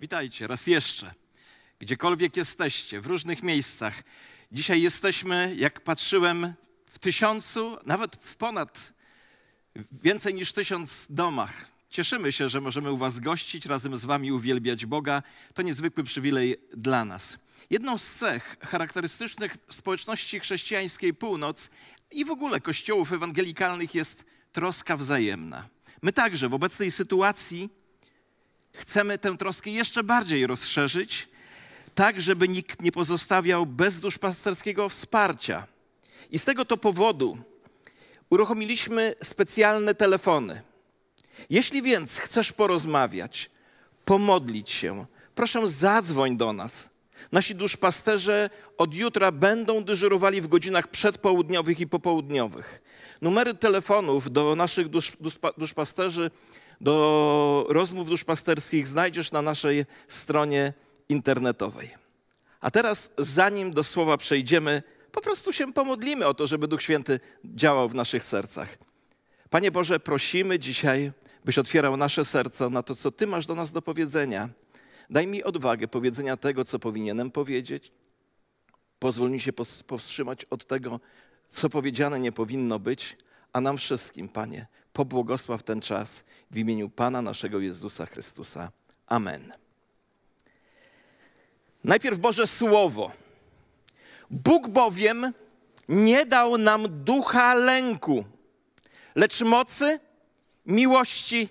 Witajcie raz jeszcze, gdziekolwiek jesteście, w różnych miejscach. Dzisiaj jesteśmy, jak patrzyłem, w tysiącu, nawet w ponad więcej niż tysiąc domach. Cieszymy się, że możemy u Was gościć, razem z Wami uwielbiać Boga. To niezwykły przywilej dla nas. Jedną z cech charakterystycznych społeczności chrześcijańskiej Północ i w ogóle kościołów ewangelikalnych jest troska wzajemna. My także w obecnej sytuacji chcemy tę troskę jeszcze bardziej rozszerzyć, tak żeby nikt nie pozostawiał bez duszpasterskiego wsparcia. I z tego to powodu uruchomiliśmy specjalne telefony. Jeśli więc chcesz porozmawiać, pomodlić się, proszę zadzwoń do nas. Nasi duszpasterze od jutra będą dyżurowali w godzinach przedpołudniowych i popołudniowych. Numery telefonów do naszych dusz, duszpasterzy do rozmów duszpasterskich znajdziesz na naszej stronie internetowej. A teraz, zanim do słowa przejdziemy, po prostu się pomodlimy o to, żeby Duch Święty działał w naszych sercach. Panie Boże, prosimy dzisiaj, byś otwierał nasze serce na to, co Ty masz do nas do powiedzenia. Daj mi odwagę powiedzenia tego, co powinienem powiedzieć. Pozwól mi się powstrzymać od tego, co powiedziane nie powinno być, a nam wszystkim, Panie, pobłogosław ten czas w imieniu Pana naszego Jezusa Chrystusa. Amen. Najpierw Boże Słowo. Bóg bowiem nie dał nam ducha lęku, lecz mocy, miłości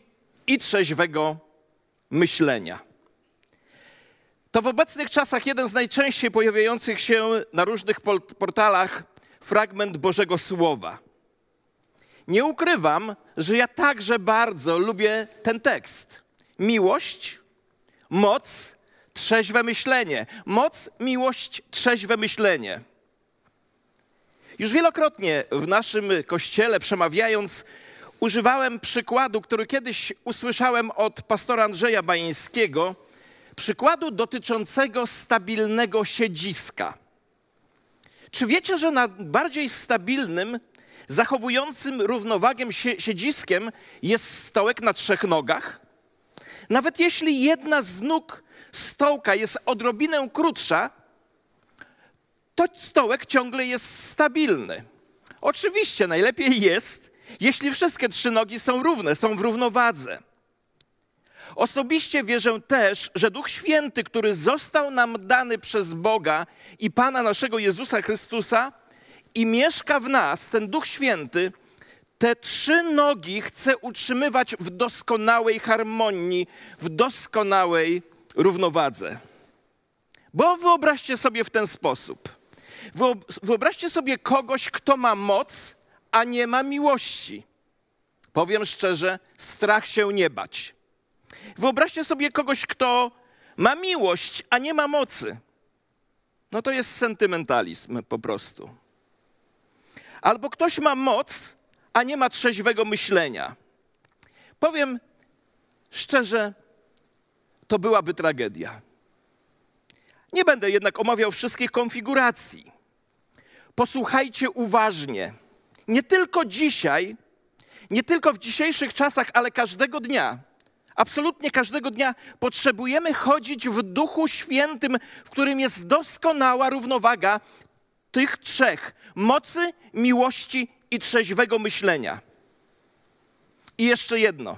i trzeźwego myślenia. To w obecnych czasach jeden z najczęściej pojawiających się na różnych portalach fragment Bożego Słowa. Nie ukrywam, że ja także bardzo lubię ten tekst. Miłość, moc, trzeźwe myślenie. Moc, miłość, trzeźwe myślenie. Już wielokrotnie w naszym kościele przemawiając, używałem przykładu, który kiedyś usłyszałem od pastora Andrzeja Bajeńskiego, przykładu dotyczącego stabilnego siedziska. Czy wiecie, że na bardziej stabilnym zachowującym równowagę siedziskiem jest stołek na trzech nogach. Nawet jeśli jedna z nóg stołka jest odrobinę krótsza, to stołek ciągle jest stabilny. Oczywiście najlepiej jest, jeśli wszystkie trzy nogi są równe, są w równowadze. Osobiście wierzę też, że Duch Święty, który został nam dany przez Boga i Pana naszego Jezusa Chrystusa, i mieszka w nas ten Duch Święty, te trzy nogi chce utrzymywać w doskonałej harmonii, w doskonałej równowadze. Bo wyobraźcie sobie w ten sposób. Wyobraźcie sobie kogoś, kto ma moc, a nie ma miłości. Powiem szczerze, strach się nie bać. Wyobraźcie sobie kogoś, kto ma miłość, a nie ma mocy. No to jest sentymentalizm po prostu. Albo ktoś ma moc, a nie ma trzeźwego myślenia. Powiem szczerze, to byłaby tragedia. Nie będę jednak omawiał wszystkich konfiguracji. Posłuchajcie uważnie. Nie tylko dzisiaj, nie tylko w dzisiejszych czasach, ale każdego dnia. Absolutnie każdego dnia potrzebujemy chodzić w Duchu Świętym, w którym jest doskonała równowaga tych trzech: mocy, miłości i trzeźwego myślenia. I jeszcze jedno.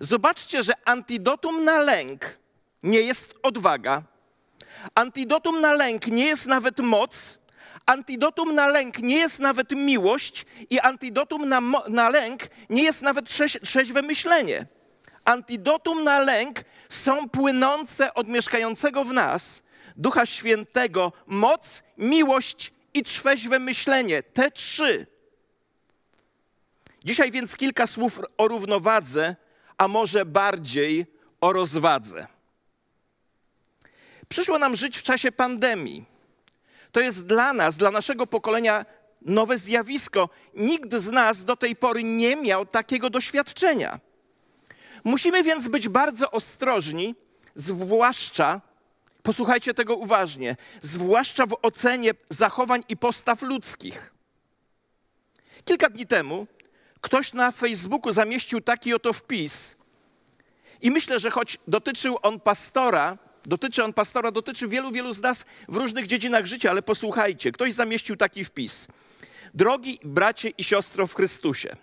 Zobaczcie, że antidotum na lęk nie jest odwaga, antidotum na lęk nie jest nawet moc, antidotum na lęk nie jest nawet miłość i antidotum na, na lęk nie jest nawet trzeź, trzeźwe myślenie. Antidotum na lęk są płynące od mieszkającego w nas Ducha Świętego moc, miłość i trzeźwe myślenie. Te trzy. Dzisiaj więc kilka słów o równowadze, a może bardziej o rozwadze. Przyszło nam żyć w czasie pandemii. To jest dla nas, dla naszego pokolenia nowe zjawisko. Nikt z nas do tej pory nie miał takiego doświadczenia. Musimy więc być bardzo ostrożni, zwłaszcza Posłuchajcie tego uważnie, zwłaszcza w ocenie zachowań i postaw ludzkich. Kilka dni temu ktoś na Facebooku zamieścił taki oto wpis. I myślę, że choć dotyczył on pastora, dotyczy on pastora, dotyczy wielu, wielu z nas w różnych dziedzinach życia, ale posłuchajcie, ktoś zamieścił taki wpis. Drogi bracie i siostro w Chrystusie,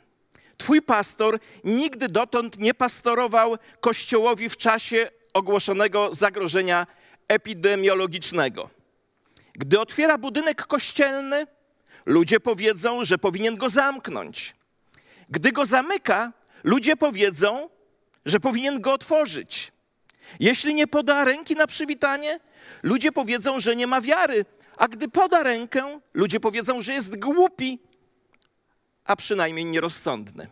Twój pastor nigdy dotąd nie pastorował kościołowi w czasie ogłoszonego zagrożenia epidemiologicznego. Gdy otwiera budynek kościelny, ludzie powiedzą, że powinien go zamknąć. Gdy go zamyka, ludzie powiedzą, że powinien go otworzyć. Jeśli nie poda ręki na przywitanie, ludzie powiedzą, że nie ma wiary, a gdy poda rękę, ludzie powiedzą, że jest głupi, a przynajmniej nierozsądny.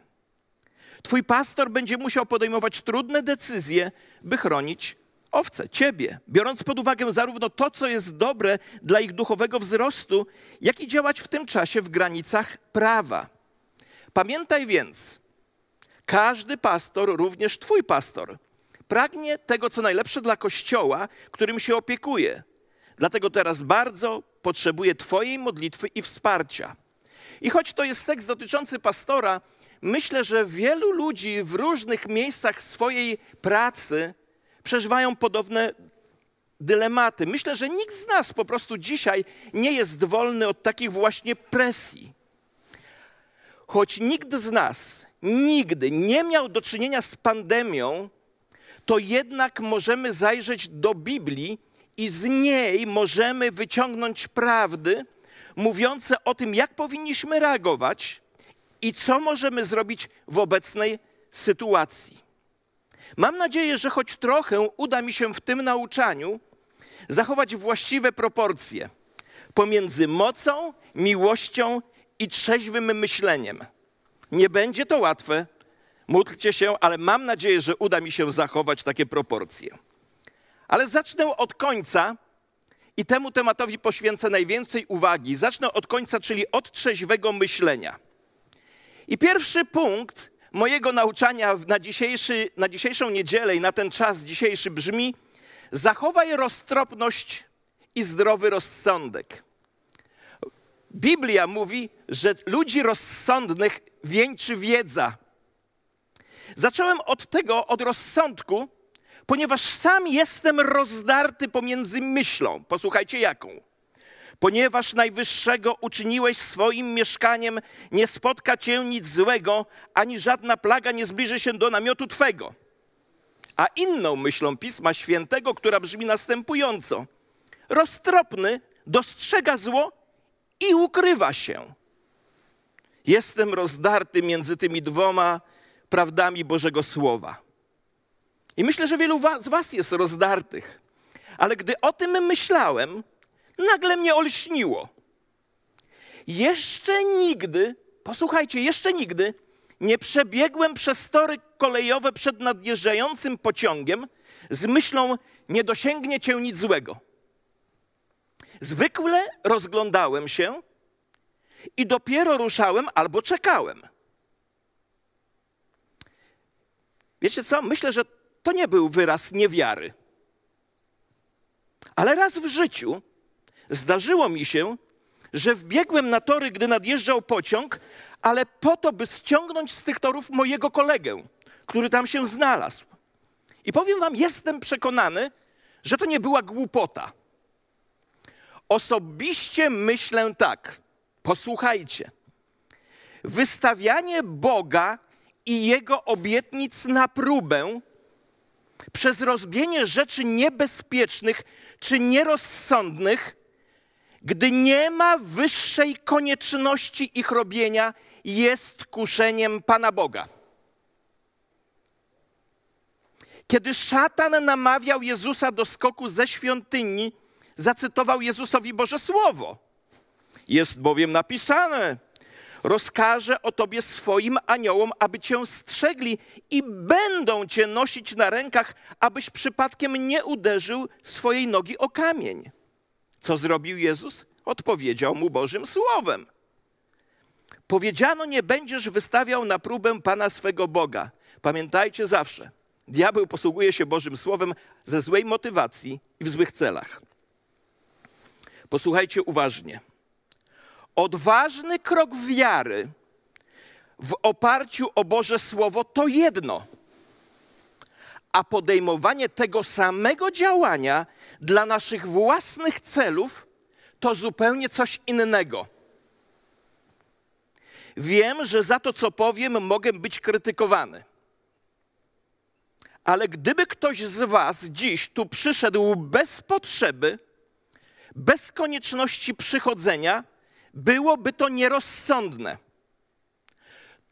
Twój pastor będzie musiał podejmować trudne decyzje, by chronić owce, ciebie, biorąc pod uwagę zarówno to, co jest dobre dla ich duchowego wzrostu, jak i działać w tym czasie w granicach prawa. Pamiętaj więc, każdy pastor, również Twój pastor, pragnie tego, co najlepsze dla Kościoła, którym się opiekuje. Dlatego teraz bardzo potrzebuje Twojej modlitwy i wsparcia. I choć to jest tekst dotyczący pastora, myślę, że wielu ludzi w różnych miejscach swojej pracy przeżywają podobne dylematy. Myślę, że nikt z nas po prostu dzisiaj nie jest wolny od takich właśnie presji. Choć nikt z nas nigdy nie miał do czynienia z pandemią, to jednak możemy zajrzeć do Biblii i z niej możemy wyciągnąć prawdy mówiące o tym, jak powinniśmy reagować i co możemy zrobić w obecnej sytuacji. Mam nadzieję, że choć trochę uda mi się w tym nauczaniu zachować właściwe proporcje pomiędzy mocą, miłością i trzeźwym myśleniem. Nie będzie to łatwe, módlcie się, ale mam nadzieję, że uda mi się zachować takie proporcje. Ale zacznę od końca i temu tematowi poświęcę najwięcej uwagi. Zacznę od końca, czyli od trzeźwego myślenia. I pierwszy punkt mojego nauczania na, dzisiejszy, na dzisiejszą niedzielę i na ten czas dzisiejszy brzmi: zachowaj roztropność i zdrowy rozsądek. Biblia mówi, że ludzi rozsądnych wieńczy wiedza. Zacząłem od tego, od rozsądku, ponieważ sam jestem rozdarty pomiędzy myślą. Posłuchajcie, jaką. Ponieważ Najwyższego uczyniłeś swoim mieszkaniem, nie spotka cię nic złego, ani żadna plaga nie zbliży się do namiotu twego. A inną myślą Pisma Świętego, która brzmi następująco: Roztropny dostrzega zło i ukrywa się. Jestem rozdarty między tymi dwoma prawdami Bożego Słowa. I myślę, że wielu z Was jest rozdartych. Ale gdy o tym myślałem, nagle mnie olśniło. Jeszcze nigdy, posłuchajcie, jeszcze nigdy nie przebiegłem przez tory kolejowe przed nadjeżdżającym pociągiem z myślą, nie dosięgnie cię nic złego. Zwykle rozglądałem się i dopiero ruszałem albo czekałem. Wiecie co? Myślę, że to nie był wyraz niewiary. Ale raz w życiu zdarzyło mi się, że wbiegłem na tory, gdy nadjeżdżał pociąg, ale po to, by ściągnąć z tych torów mojego kolegę, który tam się znalazł. I powiem Wam, jestem przekonany, że to nie była głupota. Osobiście myślę tak. Posłuchajcie. Wystawianie Boga i Jego obietnic na próbę przez rozbienie rzeczy niebezpiecznych czy nierozsądnych, gdy nie ma wyższej konieczności ich robienia, jest kuszeniem Pana Boga. Kiedy szatan namawiał Jezusa do skoku ze świątyni, zacytował Jezusowi Boże Słowo. Jest bowiem napisane: Rozkażę o tobie swoim aniołom, aby cię strzegli i będą cię nosić na rękach, abyś przypadkiem nie uderzył swojej nogi o kamień. Co zrobił Jezus? Odpowiedział mu Bożym Słowem. Powiedziano, nie będziesz wystawiał na próbę Pana swego Boga. Pamiętajcie zawsze, diabeł posługuje się Bożym Słowem ze złej motywacji i w złych celach. Posłuchajcie uważnie. Odważny krok wiary w oparciu o Boże Słowo to jedno, a podejmowanie tego samego działania dla naszych własnych celów to zupełnie coś innego. Wiem, że za to, co powiem, mogę być krytykowany. Ale gdyby ktoś z Was dziś tu przyszedł bez potrzeby, bez konieczności przychodzenia, byłoby to nierozsądne.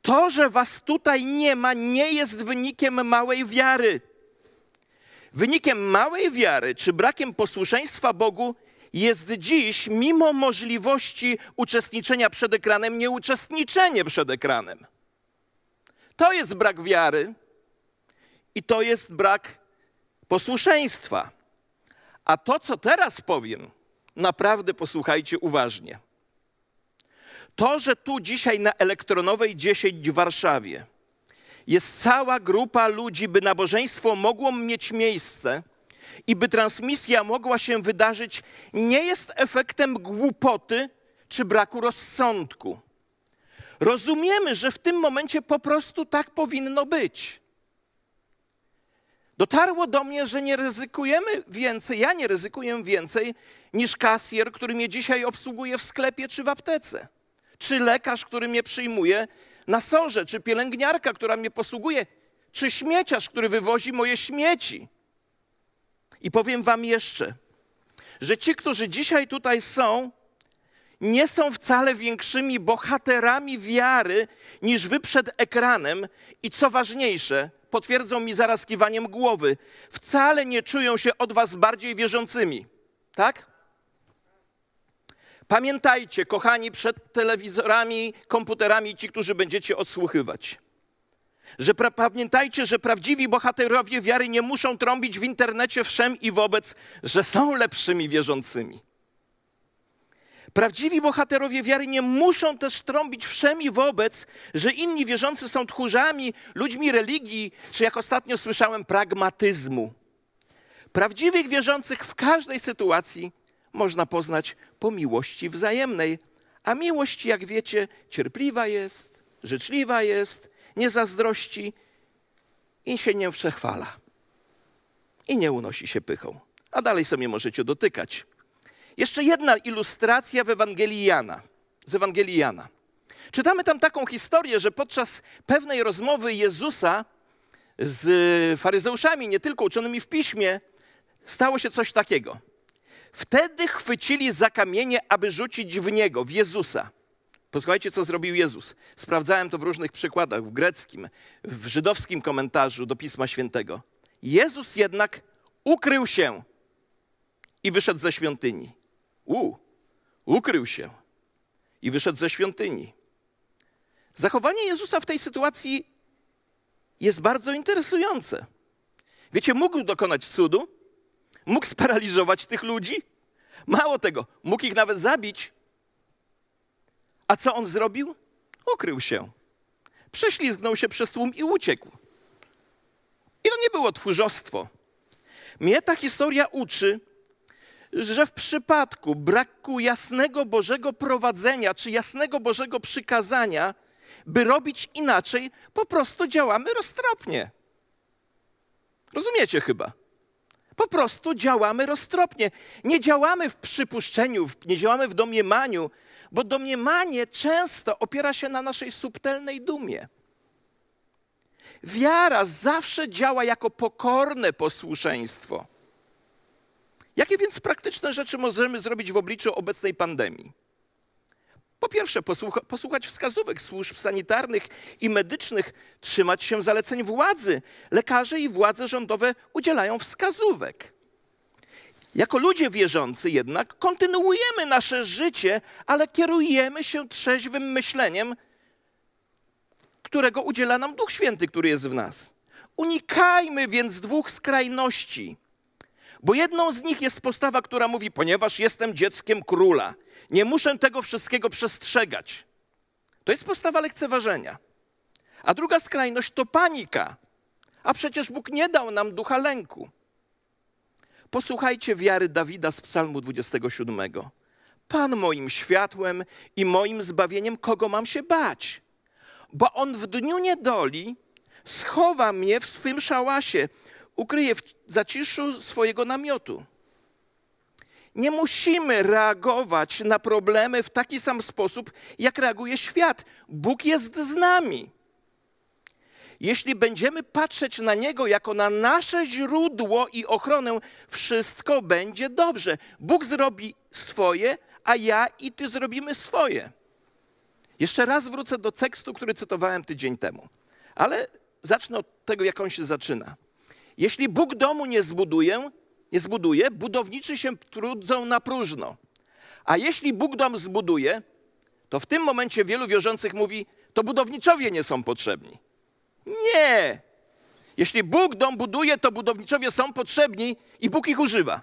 To, że Was tutaj nie ma, nie jest wynikiem małej wiary. Wynikiem małej wiary czy brakiem posłuszeństwa Bogu jest dziś, mimo możliwości uczestniczenia przed ekranem, nieuczestniczenie przed ekranem. To jest brak wiary i to jest brak posłuszeństwa. A to, co teraz powiem, naprawdę posłuchajcie uważnie. To, że tu dzisiaj na Elektronowej 10 w Warszawie jest cała grupa ludzi, by nabożeństwo mogło mieć miejsce i by transmisja mogła się wydarzyć, nie jest efektem głupoty czy braku rozsądku. Rozumiemy, że w tym momencie po prostu tak powinno być. Dotarło do mnie, że nie ryzykujemy więcej, ja nie ryzykuję więcej niż kasjer, który mnie dzisiaj obsługuje w sklepie czy w aptece, czy lekarz, który mnie przyjmuje na sorze, czy pielęgniarka, która mnie posługuje, czy śmieciarz, który wywozi moje śmieci. I powiem Wam jeszcze, że ci, którzy dzisiaj tutaj są, nie są wcale większymi bohaterami wiary niż Wy przed ekranem i co ważniejsze, potwierdzą mi zaraz kiwaniem głowy, wcale nie czują się od Was bardziej wierzącymi. Tak? Pamiętajcie, kochani, przed telewizorami, komputerami, ci, którzy będziecie odsłuchiwać, że pra- pamiętajcie, że prawdziwi bohaterowie wiary nie muszą trąbić w internecie wszem i wobec, że są lepszymi wierzącymi. Prawdziwi bohaterowie wiary nie muszą też trąbić wszem i wobec, że inni wierzący są tchórzami, ludźmi religii, czy jak ostatnio słyszałem, pragmatyzmu. Prawdziwych wierzących w każdej sytuacji można poznać po miłości wzajemnej. A miłość, jak wiecie, cierpliwa jest, życzliwa jest, nie zazdrości i się nie przechwala. I nie unosi się pychą. A dalej sobie możecie dotykać. Jeszcze jedna ilustracja w Ewangelii Jana, z Ewangelii Jana. Czytamy tam taką historię, że podczas pewnej rozmowy Jezusa z faryzeuszami, nie tylko uczonymi w piśmie, stało się coś takiego. Wtedy chwycili za kamienie, aby rzucić w niego, w Jezusa. Posłuchajcie, co zrobił Jezus. Sprawdzałem to w różnych przykładach, w greckim, w żydowskim komentarzu do Pisma Świętego. Jezus jednak ukrył się i wyszedł ze świątyni. U, ukrył się i wyszedł ze świątyni. Zachowanie Jezusa w tej sytuacji jest bardzo interesujące. Wiecie, mógł dokonać cudu, mógł sparaliżować tych ludzi, mało tego, mógł ich nawet zabić. A co on zrobił? Ukrył się. Prześlizgnął się przez tłum i uciekł. I to nie było tchórzostwo. Mnie ta historia uczy, że w przypadku braku jasnego Bożego prowadzenia czy jasnego Bożego przykazania, by robić inaczej, po prostu działamy roztropnie. Rozumiecie chyba? Po prostu działamy roztropnie. Nie działamy w przypuszczeniu, nie działamy w domniemaniu, bo domniemanie często opiera się na naszej subtelnej dumie. Wiara zawsze działa jako pokorne posłuszeństwo. Jakie więc praktyczne rzeczy możemy zrobić w obliczu obecnej pandemii? Po pierwsze, posłucha, posłuchać wskazówek służb sanitarnych i medycznych, trzymać się zaleceń władzy. Lekarze i władze rządowe udzielają wskazówek. Jako ludzie wierzący jednak kontynuujemy nasze życie, ale kierujemy się trzeźwym myśleniem, którego udziela nam Duch Święty, który jest w nas. Unikajmy więc dwóch skrajności. Bo jedną z nich jest postawa, która mówi: Ponieważ jestem dzieckiem króla, nie muszę tego wszystkiego przestrzegać. To jest postawa lekceważenia. A druga skrajność to panika. A przecież Bóg nie dał nam ducha lęku. Posłuchajcie wiary Dawida z Psalmu 27. Pan moim światłem i moim zbawieniem, kogo mam się bać? Bo on w dniu niedoli schowa mnie w swym szałasie ukryje w zaciszu swojego namiotu. Nie musimy reagować na problemy w taki sam sposób, jak reaguje świat. Bóg jest z nami. Jeśli będziemy patrzeć na Niego jako na nasze źródło i ochronę, wszystko będzie dobrze. Bóg zrobi swoje, a ja i Ty zrobimy swoje. Jeszcze raz wrócę do tekstu, który cytowałem tydzień temu, ale zacznę od tego, jak on się zaczyna. Jeśli Bóg domu nie zbuduje, nie zbuduje, budowniczy się trudzą na próżno. A jeśli Bóg dom zbuduje, to w tym momencie wielu wierzących mówi, to budowniczowie nie są potrzebni. Nie! Jeśli Bóg dom buduje, to budowniczowie są potrzebni i Bóg ich używa.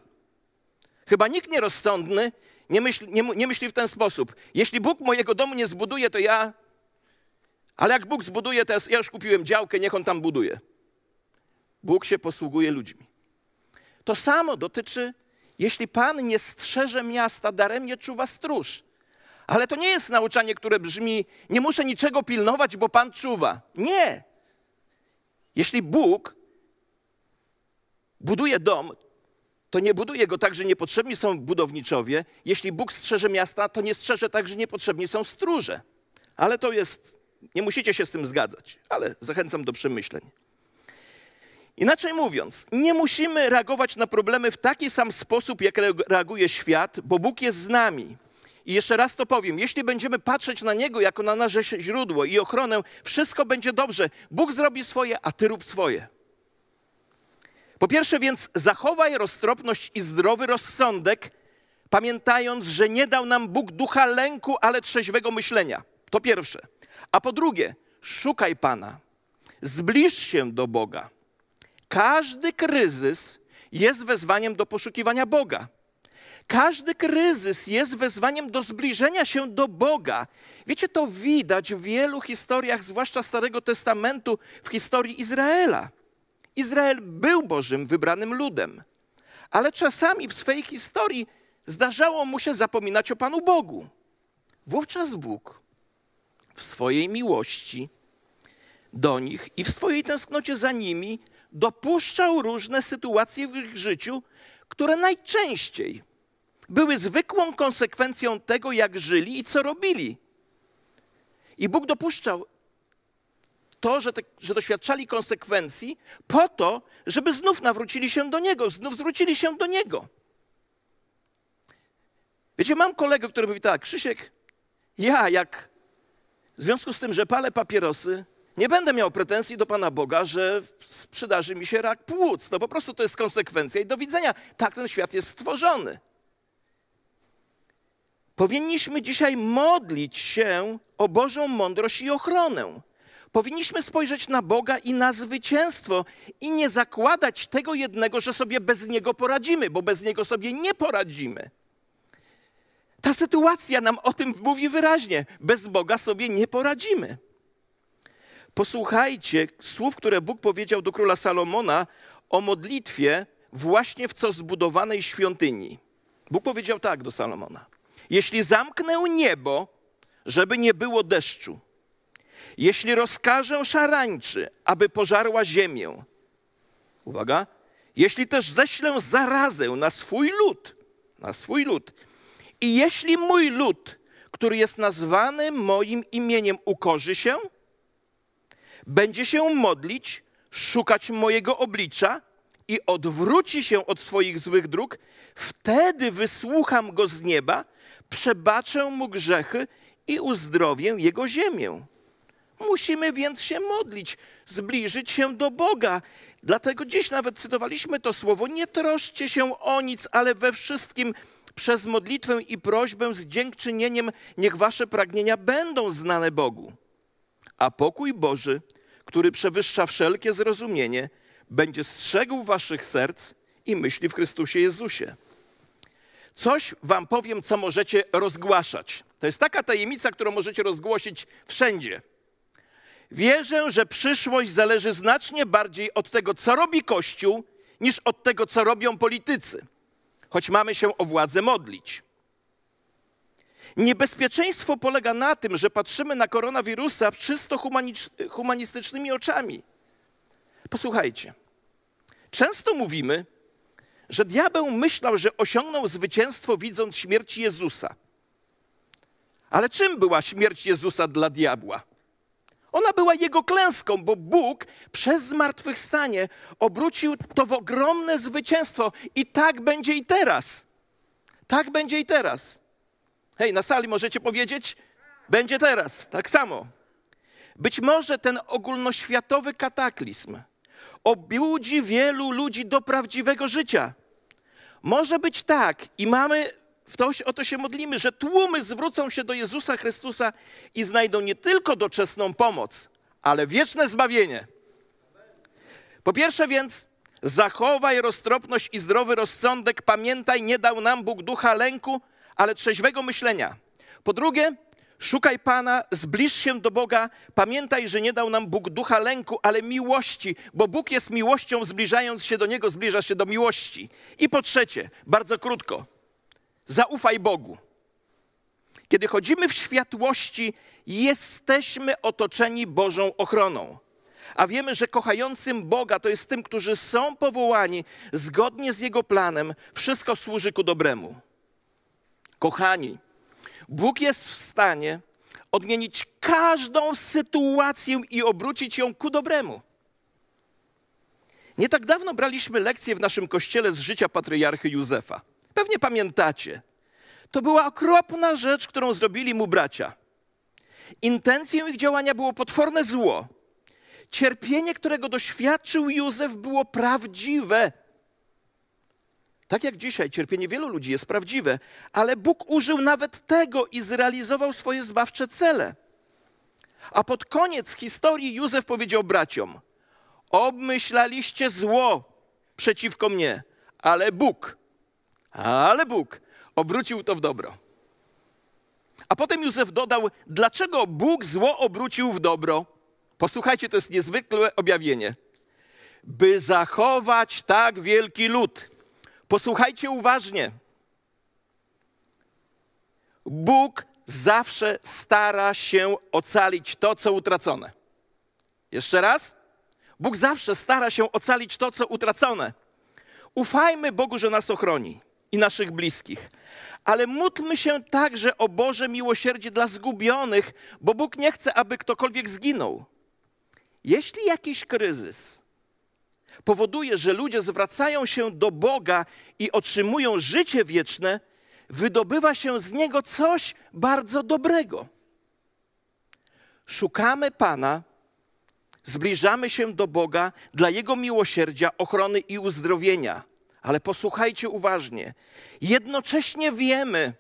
Chyba nikt nierozsądny nie myśli, nie, nie myśli w ten sposób. Jeśli Bóg mojego domu nie zbuduje, to ja. Ale jak Bóg zbuduje, to ja już kupiłem działkę, niech on tam buduje. Bóg się posługuje ludźmi. To samo dotyczy, jeśli Pan nie strzeże miasta, daremnie czuwa stróż. Ale to nie jest nauczanie, które brzmi, nie muszę niczego pilnować, bo Pan czuwa. Nie. Jeśli Bóg buduje dom, to nie buduje go tak, że niepotrzebni są budowniczowie. Jeśli Bóg strzeże miasta, to nie strzeże tak, że niepotrzebni są stróże. Ale to jest, nie musicie się z tym zgadzać, ale zachęcam do przemyśleń. Inaczej mówiąc, nie musimy reagować na problemy w taki sam sposób, jak reaguje świat, bo Bóg jest z nami. I jeszcze raz to powiem, jeśli będziemy patrzeć na Niego jako na nasze źródło i ochronę, wszystko będzie dobrze. Bóg zrobi swoje, a Ty rób swoje. Po pierwsze więc zachowaj roztropność i zdrowy rozsądek, pamiętając, że nie dał nam Bóg ducha lęku, ale trzeźwego myślenia. To pierwsze. A po drugie, szukaj Pana, zbliż się do Boga. Każdy kryzys jest wezwaniem do poszukiwania Boga. Każdy kryzys jest wezwaniem do zbliżenia się do Boga. Wiecie, to widać w wielu historiach, zwłaszcza Starego Testamentu, w historii Izraela. Izrael był Bożym wybranym ludem, ale czasami w swojej historii zdarzało mu się zapominać o Panu Bogu. Wówczas Bóg w swojej miłości do nich i w swojej tęsknocie za nimi dopuszczał różne sytuacje w ich życiu, które najczęściej były zwykłą konsekwencją tego, jak żyli i co robili. I Bóg dopuszczał to, że, te, że doświadczali konsekwencji, po to, żeby znów nawrócili się do Niego, znów zwrócili się do Niego. Wiecie, mam kolegę, który mówi tak, Krzysiek, ja jak w związku z tym, że palę papierosy, nie będę miał pretensji do Pana Boga, że sprzedaży mi się rak płuc. No po prostu to jest konsekwencja i do widzenia. Tak ten świat jest stworzony. Powinniśmy dzisiaj modlić się o Bożą mądrość i ochronę. Powinniśmy spojrzeć na Boga i na zwycięstwo i nie zakładać tego jednego, że sobie bez Niego poradzimy, bo bez Niego sobie nie poradzimy. Ta sytuacja nam o tym mówi wyraźnie. Bez Boga sobie nie poradzimy. Posłuchajcie słów, które Bóg powiedział do króla Salomona o modlitwie właśnie w co zbudowanej świątyni. Bóg powiedział tak do Salomona: Jeśli zamknę niebo, żeby nie było deszczu, jeśli rozkażę szarańczy, aby pożarła ziemię, uwaga, jeśli też ześlę zarazę na swój lud, na swój lud, i jeśli mój lud, który jest nazwany moim imieniem, ukorzy się, będzie się modlić, szukać mojego oblicza i odwróci się od swoich złych dróg, wtedy wysłucham go z nieba, przebaczę mu grzechy i uzdrowię jego ziemię. Musimy więc się modlić, zbliżyć się do Boga. Dlatego dziś nawet cytowaliśmy to słowo: Nie troszcie się o nic, ale we wszystkim przez modlitwę i prośbę z dziękczynieniem niech wasze pragnienia będą znane Bogu. A pokój Boży, który przewyższa wszelkie zrozumienie, będzie strzegł waszych serc i myśli w Chrystusie Jezusie. Coś wam powiem, co możecie rozgłaszać. To jest taka tajemnica, którą możecie rozgłosić wszędzie. Wierzę, że przyszłość zależy znacznie bardziej od tego, co robi Kościół, niż od tego, co robią politycy, choć mamy się o władzę modlić. Niebezpieczeństwo polega na tym, że patrzymy na koronawirusa czysto humanistycznymi oczami. Posłuchajcie. Często mówimy, że diabeł myślał, że osiągnął zwycięstwo widząc śmierć Jezusa. Ale czym była śmierć Jezusa dla diabła? Ona była jego klęską, bo Bóg przez zmartwychwstanie obrócił to w ogromne zwycięstwo i tak będzie i teraz. Tak będzie i teraz. Hej, na sali możecie powiedzieć? Będzie teraz, tak samo. Być może ten ogólnoświatowy kataklizm obudzi wielu ludzi do prawdziwego życia. Może być tak i mamy w to, o to się modlimy, że tłumy zwrócą się do Jezusa Chrystusa i znajdą nie tylko doczesną pomoc, ale wieczne zbawienie. Po pierwsze więc, zachowaj roztropność i zdrowy rozsądek. Pamiętaj, nie dał nam Bóg ducha lęku, ale trzeźwego myślenia. Po drugie, szukaj Pana, zbliż się do Boga. Pamiętaj, że nie dał nam Bóg ducha lęku, ale miłości, bo Bóg jest miłością, zbliżając się do Niego, zbliża się do miłości. I po trzecie, bardzo krótko, Zaufaj Bogu. Kiedy chodzimy w światłości, jesteśmy otoczeni Bożą ochroną. A wiemy, że kochającym Boga to jest tym, którzy są powołani zgodnie z Jego planem, wszystko służy ku dobremu. Kochani, Bóg jest w stanie odmienić każdą sytuację i obrócić ją ku dobremu. Nie tak dawno braliśmy lekcję w naszym kościele z życia patriarchy Józefa. Pewnie pamiętacie. To była okropna rzecz, którą zrobili mu bracia. Intencją ich działania było potworne zło. Cierpienie, którego doświadczył Józef, było prawdziwe. Tak jak dzisiaj, cierpienie wielu ludzi jest prawdziwe, ale Bóg użył nawet tego i zrealizował swoje zbawcze cele. A pod koniec historii Józef powiedział braciom: Obmyślaliście zło przeciwko mnie, ale Bóg ale Bóg obrócił to w dobro. A potem Józef dodał, dlaczego Bóg zło obrócił w dobro. Posłuchajcie, to jest niezwykłe objawienie. By zachować tak wielki lud. Posłuchajcie uważnie. Bóg zawsze stara się ocalić to, co utracone. Jeszcze raz. Bóg zawsze stara się ocalić to, co utracone. Ufajmy Bogu, że nas ochroni i naszych bliskich. Ale módlmy się także o Boże miłosierdzie dla zgubionych, bo Bóg nie chce, aby ktokolwiek zginął. Jeśli jakiś kryzys powoduje, że ludzie zwracają się do Boga i otrzymują życie wieczne, wydobywa się z niego coś bardzo dobrego. Szukamy Pana, zbliżamy się do Boga dla Jego miłosierdzia, ochrony i uzdrowienia. Ale posłuchajcie uważnie. Jednocześnie wiemy,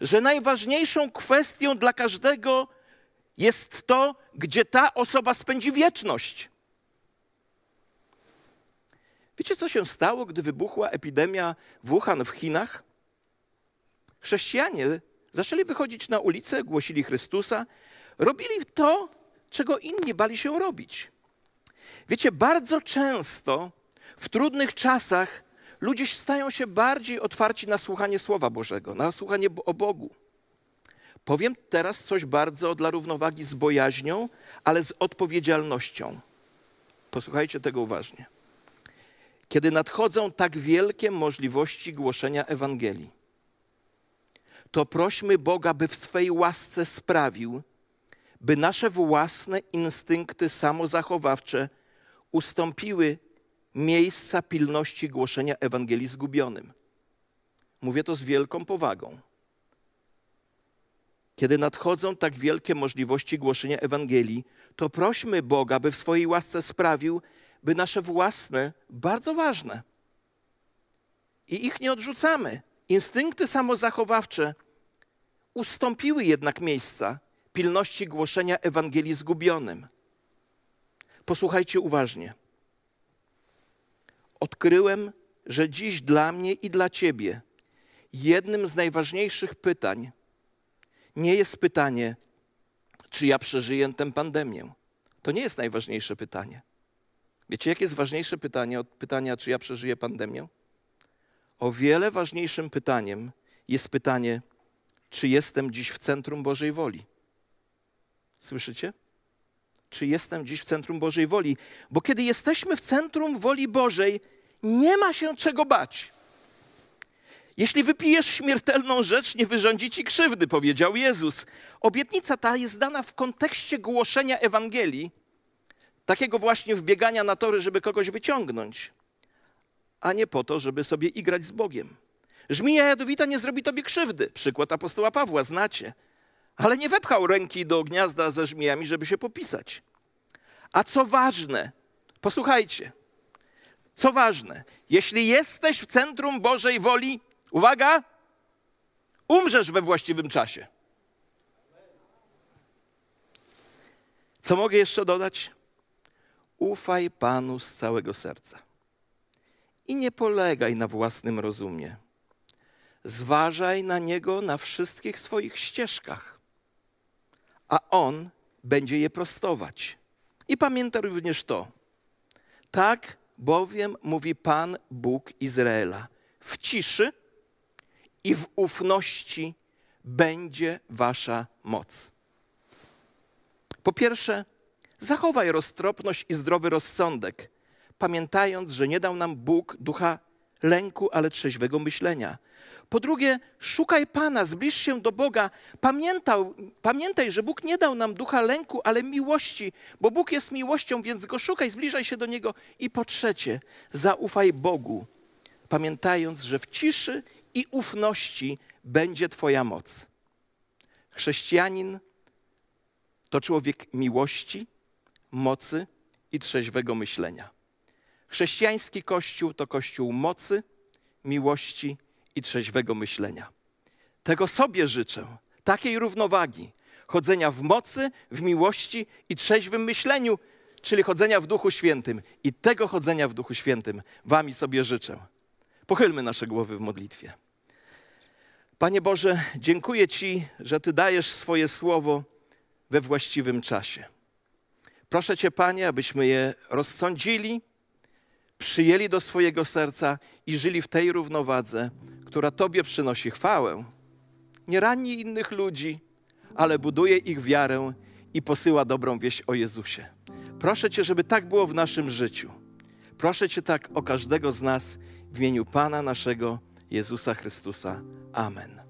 że najważniejszą kwestią dla każdego jest to, gdzie ta osoba spędzi wieczność. Wiecie, co się stało, gdy wybuchła epidemia Wuhan w Chinach? Chrześcijanie zaczęli wychodzić na ulicę, głosili Chrystusa, robili to, czego inni bali się robić. Wiecie, bardzo często w trudnych czasach ludzie stają się bardziej otwarci na słuchanie Słowa Bożego, na słuchanie o Bogu. Powiem teraz coś bardzo dla równowagi z bojaźnią, ale z odpowiedzialnością. Posłuchajcie tego uważnie. Kiedy nadchodzą tak wielkie możliwości głoszenia Ewangelii, to prośmy Boga, by w swej łasce sprawił, by nasze własne instynkty samozachowawcze ustąpiły miejsca pilności głoszenia Ewangelii zgubionym. Mówię to z wielką powagą. Kiedy nadchodzą tak wielkie możliwości głoszenia Ewangelii, to prośmy Boga, by w swojej łasce sprawił, by nasze własne, bardzo ważne, i ich nie odrzucamy, instynkty samozachowawcze ustąpiły jednak miejsca pilności głoszenia Ewangelii zgubionym. Posłuchajcie uważnie odkryłem, że dziś dla mnie i dla Ciebie jednym z najważniejszych pytań nie jest pytanie, czy ja przeżyję tę pandemię. To nie jest najważniejsze pytanie. Wiecie, jakie jest ważniejsze pytanie od pytania, czy ja przeżyję pandemię? O wiele ważniejszym pytaniem jest pytanie, czy jestem dziś w centrum Bożej woli. Słyszycie? czy jestem dziś w centrum Bożej woli. Bo kiedy jesteśmy w centrum woli Bożej, nie ma się czego bać. Jeśli wypijesz śmiertelną rzecz, nie wyrządzi ci krzywdy, powiedział Jezus. Obietnica ta jest dana w kontekście głoszenia Ewangelii, takiego właśnie wbiegania na tory, żeby kogoś wyciągnąć, a nie po to, żeby sobie igrać z Bogiem. Żmija jadowita nie zrobi tobie krzywdy. Przykład apostoła Pawła znacie. Ale nie wepchał ręki do gniazda ze żmijami, żeby się popisać. A co ważne, posłuchajcie, co ważne, jeśli jesteś w centrum Bożej woli, uwaga, umrzesz we właściwym czasie. Co mogę jeszcze dodać? Ufaj Panu z całego serca i nie polegaj na własnym rozumie. Zważaj na Niego na wszystkich swoich ścieżkach, a On będzie je prostować. I pamiętaj również to. Tak bowiem mówi Pan Bóg Izraela. W ciszy i w ufności będzie wasza moc. Po pierwsze, zachowaj roztropność i zdrowy rozsądek, pamiętając, że nie dał nam Bóg ducha lęku, ale trzeźwego myślenia. Po drugie, szukaj Pana, zbliż się do Boga. Pamiętał, pamiętaj, że Bóg nie dał nam ducha lęku, ale miłości, bo Bóg jest miłością, więc go szukaj, zbliżaj się do Niego. I po trzecie, zaufaj Bogu, pamiętając, że w ciszy i ufności będzie Twoja moc. Chrześcijanin to człowiek miłości, mocy i trzeźwego myślenia. Chrześcijański Kościół to Kościół mocy, miłości i trzeźwego myślenia. Tego sobie życzę, takiej równowagi, chodzenia w mocy, w miłości i trzeźwym myśleniu, czyli chodzenia w Duchu Świętym. I tego chodzenia w Duchu Świętym Wami sobie życzę. Pochylmy nasze głowy w modlitwie. Panie Boże, dziękuję Ci, że Ty dajesz swoje słowo we właściwym czasie. Proszę Cię, Panie, abyśmy je rozsądzili, przyjęli do swojego serca i żyli w tej równowadze, która Tobie przynosi chwałę. Nie rani innych ludzi, ale buduje ich wiarę i posyła dobrą wieść o Jezusie. Proszę Cię, żeby tak było w naszym życiu. Proszę Cię tak o każdego z nas w imieniu Pana naszego Jezusa Chrystusa. Amen.